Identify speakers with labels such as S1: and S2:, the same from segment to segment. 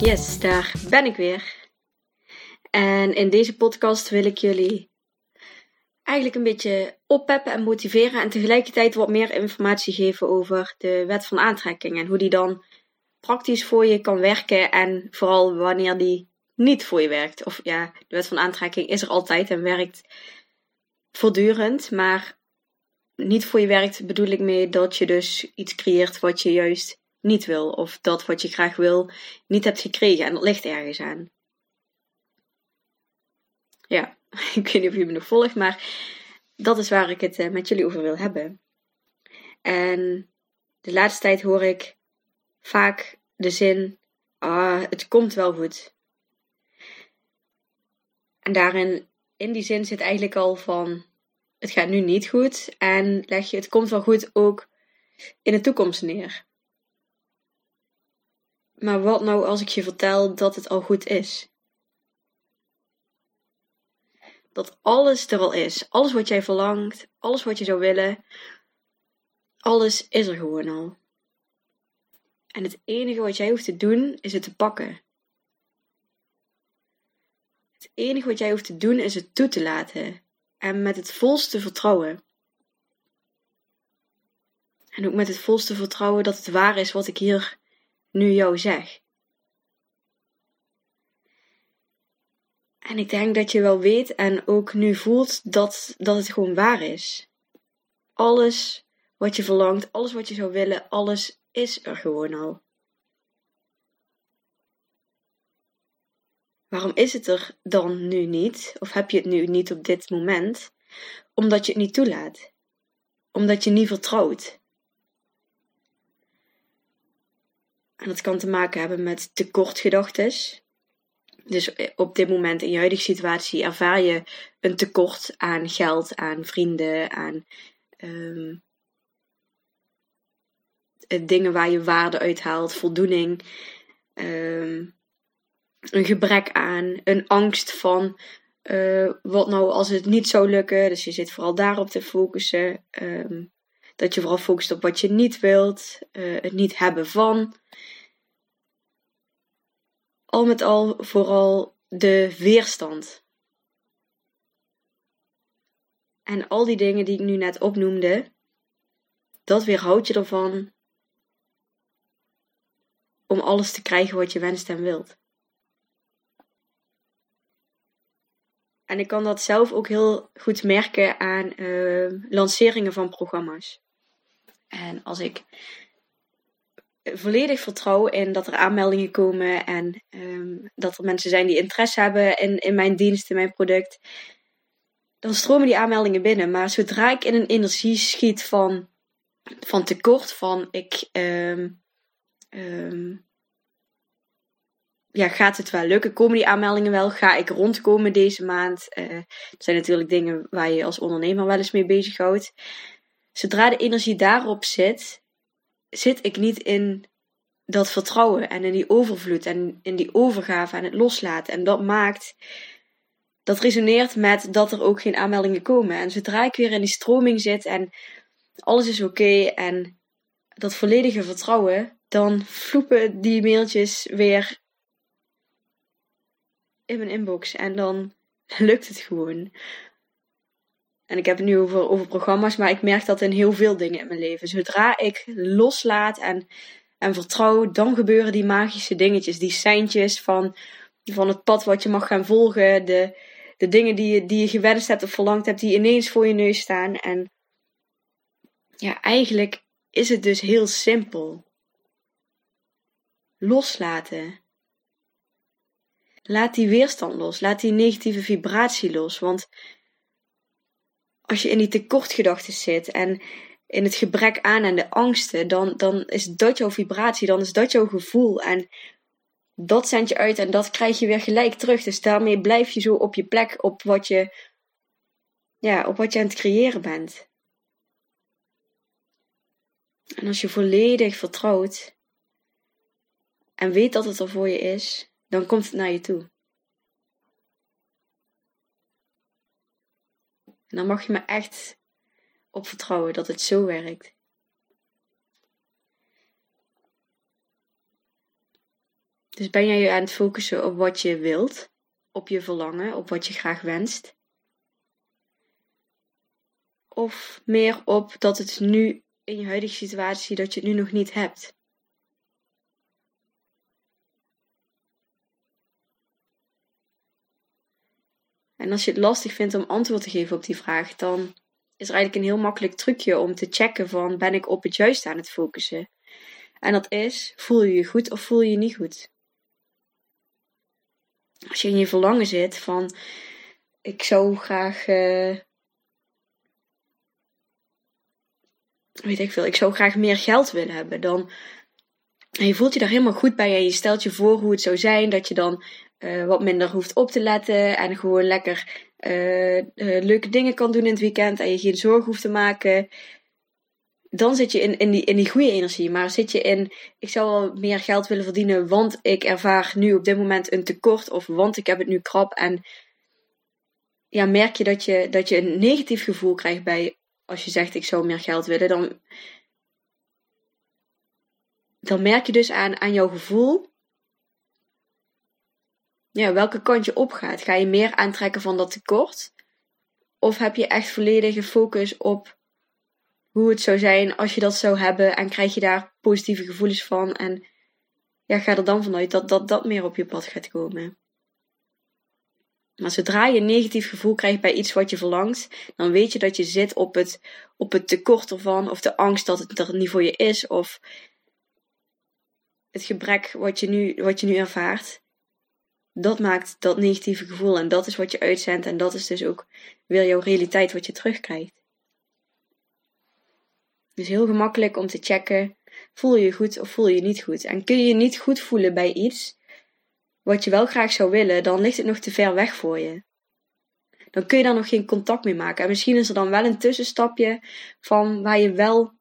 S1: Yes, daar ben ik weer. En in deze podcast wil ik jullie eigenlijk een beetje oppeppen en motiveren en tegelijkertijd wat meer informatie geven over de wet van aantrekking en hoe die dan praktisch voor je kan werken en vooral wanneer die niet voor je werkt. Of ja, de wet van aantrekking is er altijd en werkt voortdurend, maar niet voor je werkt bedoel ik mee dat je dus iets creëert wat je juist niet wil. Of dat wat je graag wil niet hebt gekregen. En dat ligt ergens aan. Ja, ik weet niet of je me nog volgt, maar dat is waar ik het eh, met jullie over wil hebben. En de laatste tijd hoor ik vaak de zin: ah, het komt wel goed. En daarin, in die zin zit eigenlijk al van: het gaat nu niet goed. En leg je het komt wel goed ook in de toekomst neer. Maar wat nou als ik je vertel dat het al goed is? Dat alles er al is. Alles wat jij verlangt, alles wat je zou willen, alles is er gewoon al. En het enige wat jij hoeft te doen is het te pakken. Het enige wat jij hoeft te doen is het toe te laten. En met het volste vertrouwen. En ook met het volste vertrouwen dat het waar is wat ik hier nu jou zeg. En ik denk dat je wel weet en ook nu voelt dat, dat het gewoon waar is. Alles wat je verlangt, alles wat je zou willen, alles is er gewoon al. Waarom is het er dan nu niet? Of heb je het nu niet op dit moment? Omdat je het niet toelaat. Omdat je niet vertrouwt. En dat kan te maken hebben met tekortgedachtes. Dus eh, op dit moment in je huidige situatie ervaar je een tekort aan geld, aan vrienden, aan um, dingen waar je waarde uithaalt, voldoening, um, een gebrek aan, een angst van uh, wat nou als het niet zou lukken. Dus je zit vooral daarop te focussen. Um, dat je vooral focust op wat je niet wilt, uh, het niet hebben van al met al vooral de weerstand. En al die dingen die ik nu net opnoemde, dat weerhoudt je ervan om alles te krijgen wat je wenst en wilt. En ik kan dat zelf ook heel goed merken aan uh, lanceringen van programma's. En als ik volledig vertrouwen in dat er aanmeldingen komen en um, dat er mensen zijn die interesse hebben in, in mijn dienst, in mijn product. Dan stromen die aanmeldingen binnen. Maar zodra ik in een energie schiet van, van tekort, van ik. Um, um, ja, gaat het wel lukken? Komen die aanmeldingen wel? Ga ik rondkomen deze maand? Uh, dat zijn natuurlijk dingen waar je als ondernemer wel eens mee bezighoudt. Zodra de energie daarop zit, zit ik niet in dat vertrouwen en in die overvloed en in die overgave en het loslaten. En dat maakt, dat resoneert met dat er ook geen aanmeldingen komen. En zodra ik weer in die stroming zit en alles is oké en dat volledige vertrouwen, dan vloepen die mailtjes weer in mijn inbox en dan lukt het gewoon. En ik heb het nu over, over programma's, maar ik merk dat in heel veel dingen in mijn leven. Zodra ik loslaat en, en vertrouw, dan gebeuren die magische dingetjes, die seintjes van, van het pad wat je mag gaan volgen, de, de dingen die je, die je gewenst hebt of verlangd hebt, die ineens voor je neus staan. En ja, eigenlijk is het dus heel simpel. Loslaten. Laat die weerstand los. Laat die negatieve vibratie los. Want als je in die tekortgedachten zit en in het gebrek aan en de angsten, dan, dan is dat jouw vibratie, dan is dat jouw gevoel. En dat zend je uit en dat krijg je weer gelijk terug. Dus daarmee blijf je zo op je plek, op wat je, ja, op wat je aan het creëren bent. En als je volledig vertrouwt en weet dat het er voor je is, dan komt het naar je toe. En dan mag je me echt op vertrouwen dat het zo werkt. Dus ben jij je aan het focussen op wat je wilt, op je verlangen, op wat je graag wenst? Of meer op dat het nu in je huidige situatie dat je het nu nog niet hebt? En als je het lastig vindt om antwoord te geven op die vraag, dan is er eigenlijk een heel makkelijk trucje om te checken van ben ik op het juiste aan het focussen. En dat is, voel je je goed of voel je je niet goed? Als je in je verlangen zit van ik zou graag uh, weet ik veel, ik zou graag meer geld willen hebben, dan en je voelt je daar helemaal goed bij en je stelt je voor hoe het zou zijn dat je dan uh, wat minder hoeft op te letten en gewoon lekker uh, leuke dingen kan doen in het weekend en je geen zorgen hoeft te maken. Dan zit je in, in, die, in die goede energie. Maar zit je in, ik zou wel meer geld willen verdienen, want ik ervaar nu op dit moment een tekort of want ik heb het nu krap. En ja, merk je dat je, dat je een negatief gevoel krijgt bij als je zegt ik zou meer geld willen, dan, dan merk je dus aan, aan jouw gevoel ja, welke kant je opgaat. Ga je meer aantrekken van dat tekort? Of heb je echt volledige focus op hoe het zou zijn als je dat zou hebben en krijg je daar positieve gevoelens van en ja, ga er dan vanuit dat, dat dat meer op je pad gaat komen. Maar zodra je een negatief gevoel krijgt bij iets wat je verlangt, dan weet je dat je zit op het, op het tekort ervan, of de angst dat het er niet voor je is, of het gebrek wat je nu, wat je nu ervaart dat maakt dat negatieve gevoel en dat is wat je uitzendt en dat is dus ook weer jouw realiteit wat je terugkrijgt. Dus heel gemakkelijk om te checken, voel je je goed of voel je je niet goed? En kun je je niet goed voelen bij iets wat je wel graag zou willen, dan ligt het nog te ver weg voor je. Dan kun je daar nog geen contact mee maken. En misschien is er dan wel een tussenstapje van waar je wel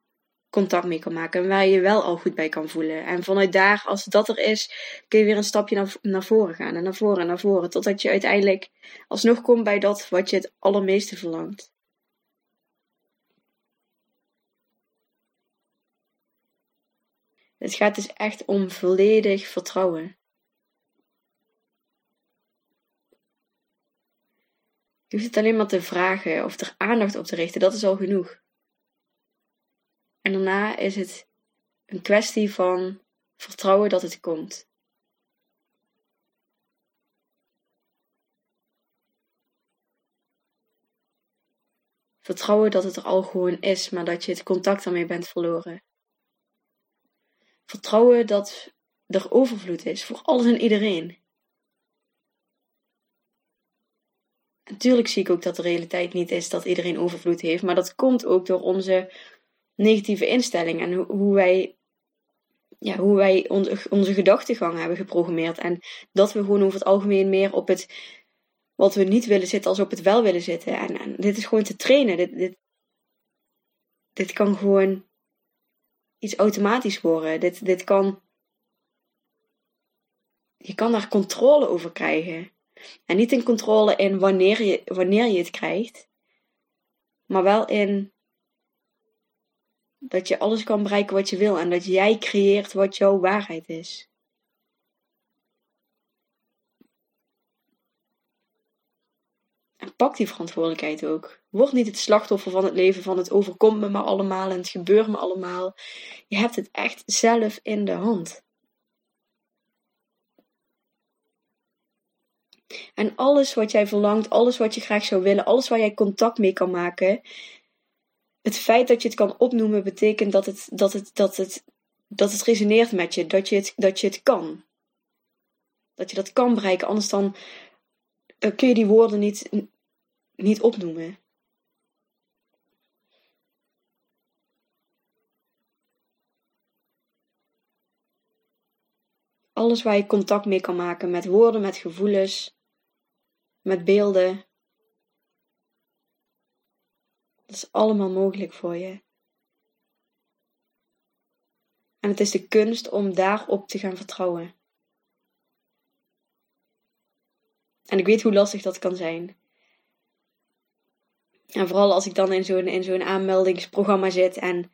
S1: contact mee kan maken. En waar je wel al goed bij kan voelen. En vanuit daar, als dat er is, kun je weer een stapje naar, naar voren gaan. En naar voren en naar voren. Totdat je uiteindelijk alsnog komt bij dat wat je het allermeeste verlangt. Het gaat dus echt om volledig vertrouwen. Je hoeft het alleen maar te vragen of er aandacht op te richten, dat is al genoeg. En daarna is het een kwestie van vertrouwen dat het komt. Vertrouwen dat het er al gewoon is, maar dat je het contact ermee bent verloren. Vertrouwen dat er overvloed is voor alles en iedereen. Natuurlijk zie ik ook dat de realiteit niet is dat iedereen overvloed heeft, maar dat komt ook door onze negatieve instelling en hoe wij, ja, hoe wij onze, gedachtegang hebben geprogrammeerd. En dat we gewoon over het algemeen meer op het wat we niet willen zitten als op het wel willen zitten. En, en dit is gewoon te trainen. Dit, dit, dit kan gewoon iets automatisch worden. Dit, dit kan. Je kan daar controle over krijgen. En niet in controle in wanneer je, wanneer je het krijgt, maar wel in dat je alles kan bereiken wat je wil en dat jij creëert wat jouw waarheid is. En pak die verantwoordelijkheid ook. Word niet het slachtoffer van het leven van het overkomt me maar allemaal en het gebeurt me allemaal. Je hebt het echt zelf in de hand. En alles wat jij verlangt, alles wat je graag zou willen, alles waar jij contact mee kan maken, het feit dat je het kan opnoemen betekent dat het, dat het, dat het, dat het resoneert met je, dat je het, dat je het kan. Dat je dat kan bereiken, anders dan, dan kun je die woorden niet, niet opnoemen. Alles waar je contact mee kan maken met woorden, met gevoelens, met beelden. Dat is allemaal mogelijk voor je. En het is de kunst om daarop te gaan vertrouwen. En ik weet hoe lastig dat kan zijn. En vooral als ik dan in zo'n, in zo'n aanmeldingsprogramma zit en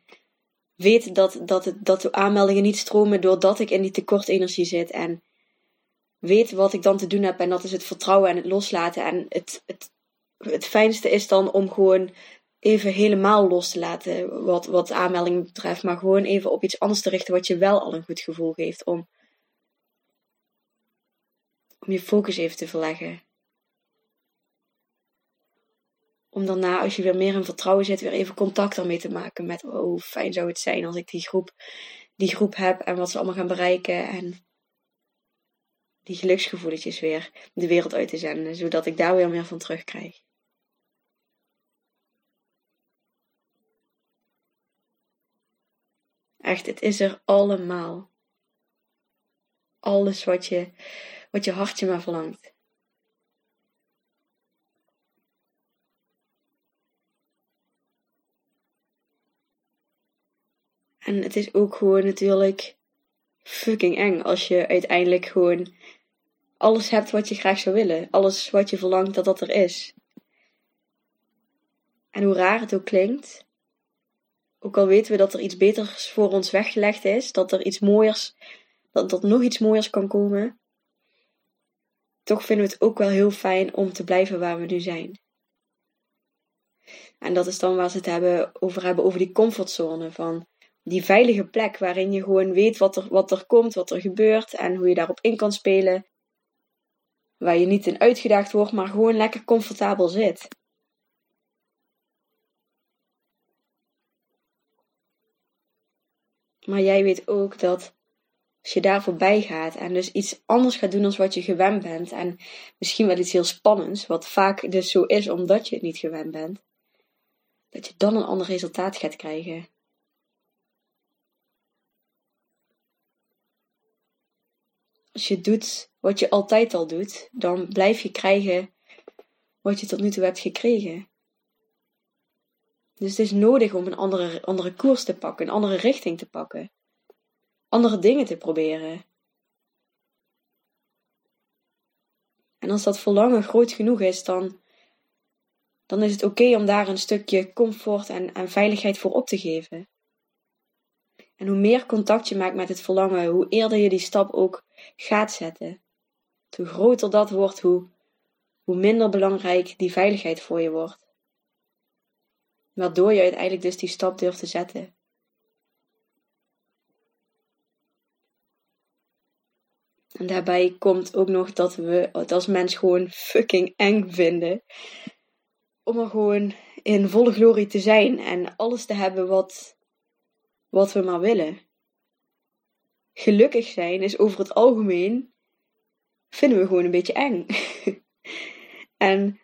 S1: weet dat, dat, dat de aanmeldingen niet stromen doordat ik in die tekortenergie zit. En weet wat ik dan te doen heb. En dat is het vertrouwen en het loslaten. En het, het, het fijnste is dan om gewoon even helemaal los te laten wat, wat aanmeldingen betreft. Maar gewoon even op iets anders te richten wat je wel al een goed gevoel geeft. Om, om je focus even te verleggen. Om daarna, als je weer meer in vertrouwen zit, weer even contact ermee te maken met, oh, hoe fijn zou het zijn als ik die groep, die groep heb en wat ze allemaal gaan bereiken. En die geluksgevoelletjes weer de wereld uit te zenden, zodat ik daar weer meer van terugkrijg. Echt, het is er allemaal. Alles wat je, wat je hartje maar verlangt. En het is ook gewoon natuurlijk fucking eng als je uiteindelijk gewoon alles hebt wat je graag zou willen. Alles wat je verlangt dat dat er is. En hoe raar het ook klinkt, ook al weten we dat er iets beters voor ons weggelegd is, dat er iets mooiers, dat er nog iets mooiers kan komen, toch vinden we het ook wel heel fijn om te blijven waar we nu zijn. En dat is dan waar ze het hebben, over hebben, over die comfortzone. Van die veilige plek waarin je gewoon weet wat er, wat er komt, wat er gebeurt en hoe je daarop in kan spelen. Waar je niet in uitgedaagd wordt, maar gewoon lekker comfortabel zit. Maar jij weet ook dat als je daar voorbij gaat en dus iets anders gaat doen dan wat je gewend bent, en misschien wel iets heel spannends, wat vaak dus zo is omdat je het niet gewend bent, dat je dan een ander resultaat gaat krijgen. Als je doet wat je altijd al doet, dan blijf je krijgen wat je tot nu toe hebt gekregen. Dus het is nodig om een andere, andere koers te pakken, een andere richting te pakken. Andere dingen te proberen. En als dat verlangen groot genoeg is, dan, dan is het oké om daar een stukje comfort en, en veiligheid voor op te geven. En hoe meer contact je maakt met het verlangen, hoe eerder je die stap ook gaat zetten. Hoe groter dat wordt, hoe, hoe minder belangrijk die veiligheid voor je wordt. Waardoor je uiteindelijk dus die stap durft te zetten. En daarbij komt ook nog dat we het als mens gewoon fucking eng vinden. Om er gewoon in volle glorie te zijn en alles te hebben wat, wat we maar willen. Gelukkig zijn is over het algemeen, vinden we gewoon een beetje eng. en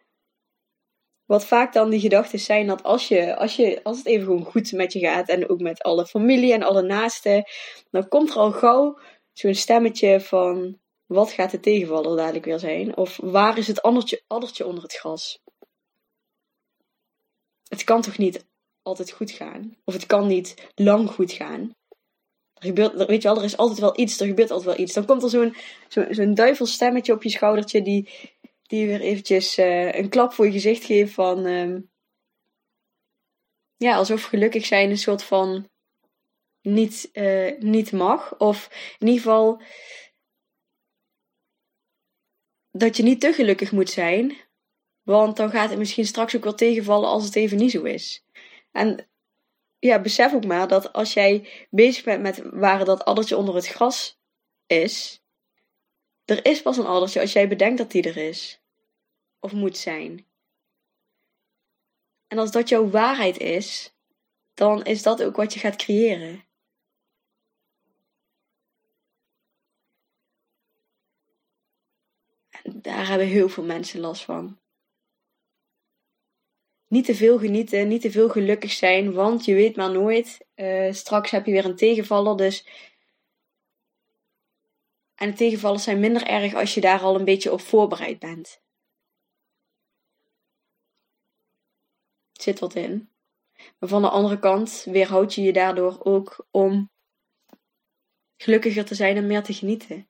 S1: wat vaak dan die gedachten zijn dat als, je, als, je, als het even gewoon goed met je gaat en ook met alle familie en alle naasten, dan komt er al gauw zo'n stemmetje van wat gaat de tegenvaller dadelijk weer zijn? Of waar is het addertje, addertje onder het gras? Het kan toch niet altijd goed gaan? Of het kan niet lang goed gaan? Er gebeurt, weet je wel, er is altijd wel iets, er gebeurt altijd wel iets. Dan komt er zo'n zo'n zo duivelstemmetje op je schoudertje die, die weer eventjes uh, een klap voor je gezicht geeft van... Um, ja, alsof gelukkig zijn een soort van niet, uh, niet mag. Of in ieder geval dat je niet te gelukkig moet zijn. Want dan gaat het misschien straks ook wel tegenvallen als het even niet zo is. En ja, besef ook maar dat als jij bezig bent met waar dat addertje onder het gras is, er is pas een addertje als jij bedenkt dat die er is. Of moet zijn. En als dat jouw waarheid is, dan is dat ook wat je gaat creëren. daar hebben heel veel mensen last van. Niet te veel genieten, niet te veel gelukkig zijn, want je weet maar nooit. Uh, straks heb je weer een tegenvaller, dus. En de tegenvallers zijn minder erg als je daar al een beetje op voorbereid bent. zit wat in. Maar van de andere kant weerhoud je je daardoor ook om gelukkiger te zijn en meer te genieten.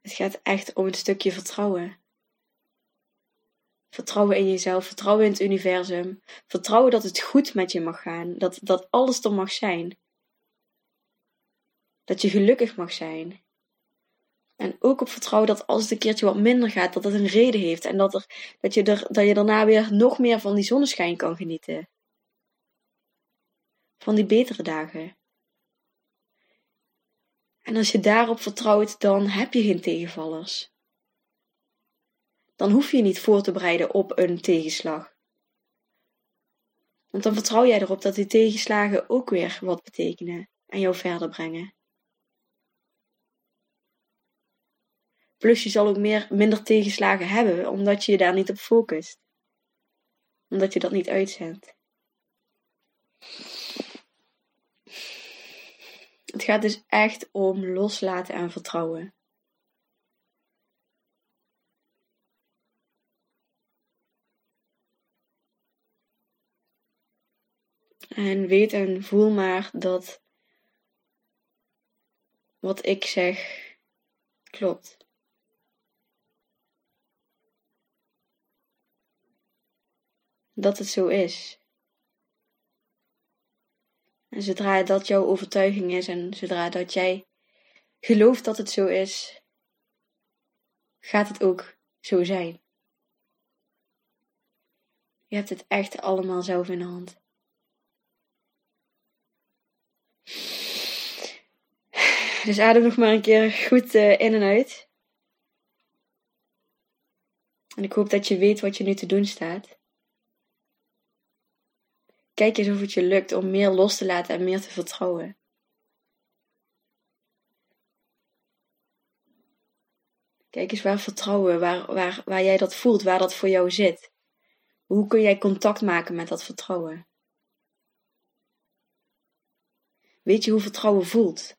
S1: Het gaat echt om een stukje vertrouwen. Vertrouwen in jezelf, vertrouwen in het universum. Vertrouwen dat het goed met je mag gaan, dat, dat alles er mag zijn. Dat je gelukkig mag zijn. En ook op vertrouwen dat als het een keertje wat minder gaat, dat het een reden heeft. En dat, er, dat, je, er, dat je daarna weer nog meer van die zonneschijn kan genieten. Van die betere dagen. En als je daarop vertrouwt, dan heb je geen tegenvallers. Dan hoef je niet voor te bereiden op een tegenslag. Want dan vertrouw jij erop dat die tegenslagen ook weer wat betekenen en jou verder brengen. Plus je zal ook meer, minder tegenslagen hebben, omdat je je daar niet op focust. Omdat je dat niet uitzendt. Het gaat dus echt om loslaten en vertrouwen. En weet en voel maar dat wat ik zeg klopt. Dat het zo is. En zodra dat jouw overtuiging is en zodra dat jij gelooft dat het zo is, gaat het ook zo zijn. Je hebt het echt allemaal zelf in de hand. Dus adem nog maar een keer goed uh, in en uit. En ik hoop dat je weet wat je nu te doen staat. Kijk eens of het je lukt om meer los te laten en meer te vertrouwen. Kijk eens waar vertrouwen, waar, waar, waar jij dat voelt, waar dat voor jou zit. Hoe kun jij contact maken met dat vertrouwen? Weet je hoe vertrouwen voelt?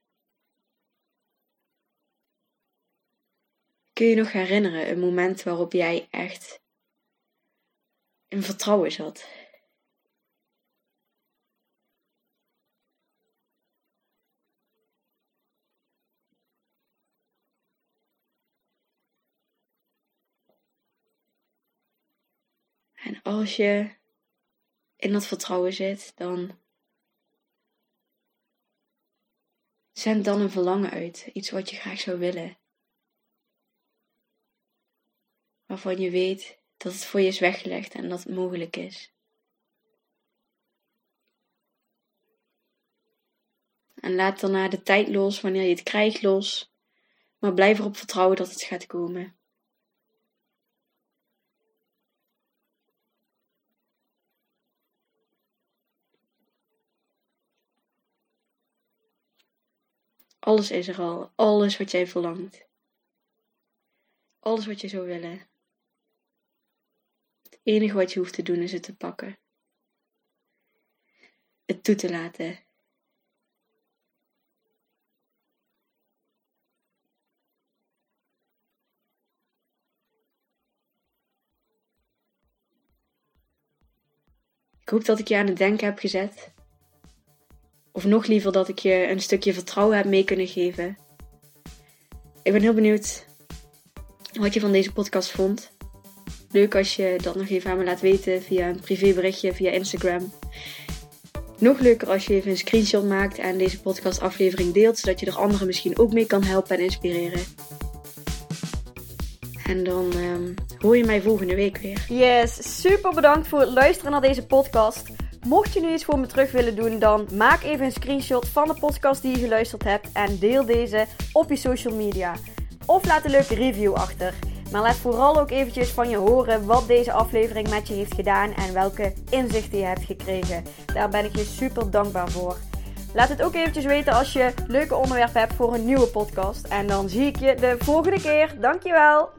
S1: Kun je nog herinneren een moment waarop jij echt in vertrouwen zat? En als je in dat vertrouwen zit, dan zend dan een verlangen uit, iets wat je graag zou willen. Waarvan je weet dat het voor je is weggelegd en dat het mogelijk is. En laat daarna de tijd los wanneer je het krijgt los, maar blijf erop vertrouwen dat het gaat komen. Alles is er al. Alles wat jij verlangt. Alles wat je zou willen. Het enige wat je hoeft te doen is het te pakken. Het toe te laten. Ik hoop dat ik je aan het denken heb gezet. Of nog liever dat ik je een stukje vertrouwen heb mee kunnen geven. Ik ben heel benieuwd wat je van deze podcast vond. Leuk als je dat nog even aan me laat weten via een privéberichtje via Instagram. Nog leuker als je even een screenshot maakt en deze podcastaflevering deelt, zodat je er anderen misschien ook mee kan helpen en inspireren. En dan um, hoor je mij volgende week weer.
S2: Yes, super bedankt voor het luisteren naar deze podcast. Mocht je nu iets voor me terug willen doen, dan maak even een screenshot van de podcast die je geluisterd hebt en deel deze op je social media. Of laat een leuke review achter. Maar laat vooral ook eventjes van je horen wat deze aflevering met je heeft gedaan en welke inzichten je hebt gekregen. Daar ben ik je super dankbaar voor. Laat het ook eventjes weten als je leuke onderwerpen hebt voor een nieuwe podcast. En dan zie ik je de volgende keer. Dankjewel!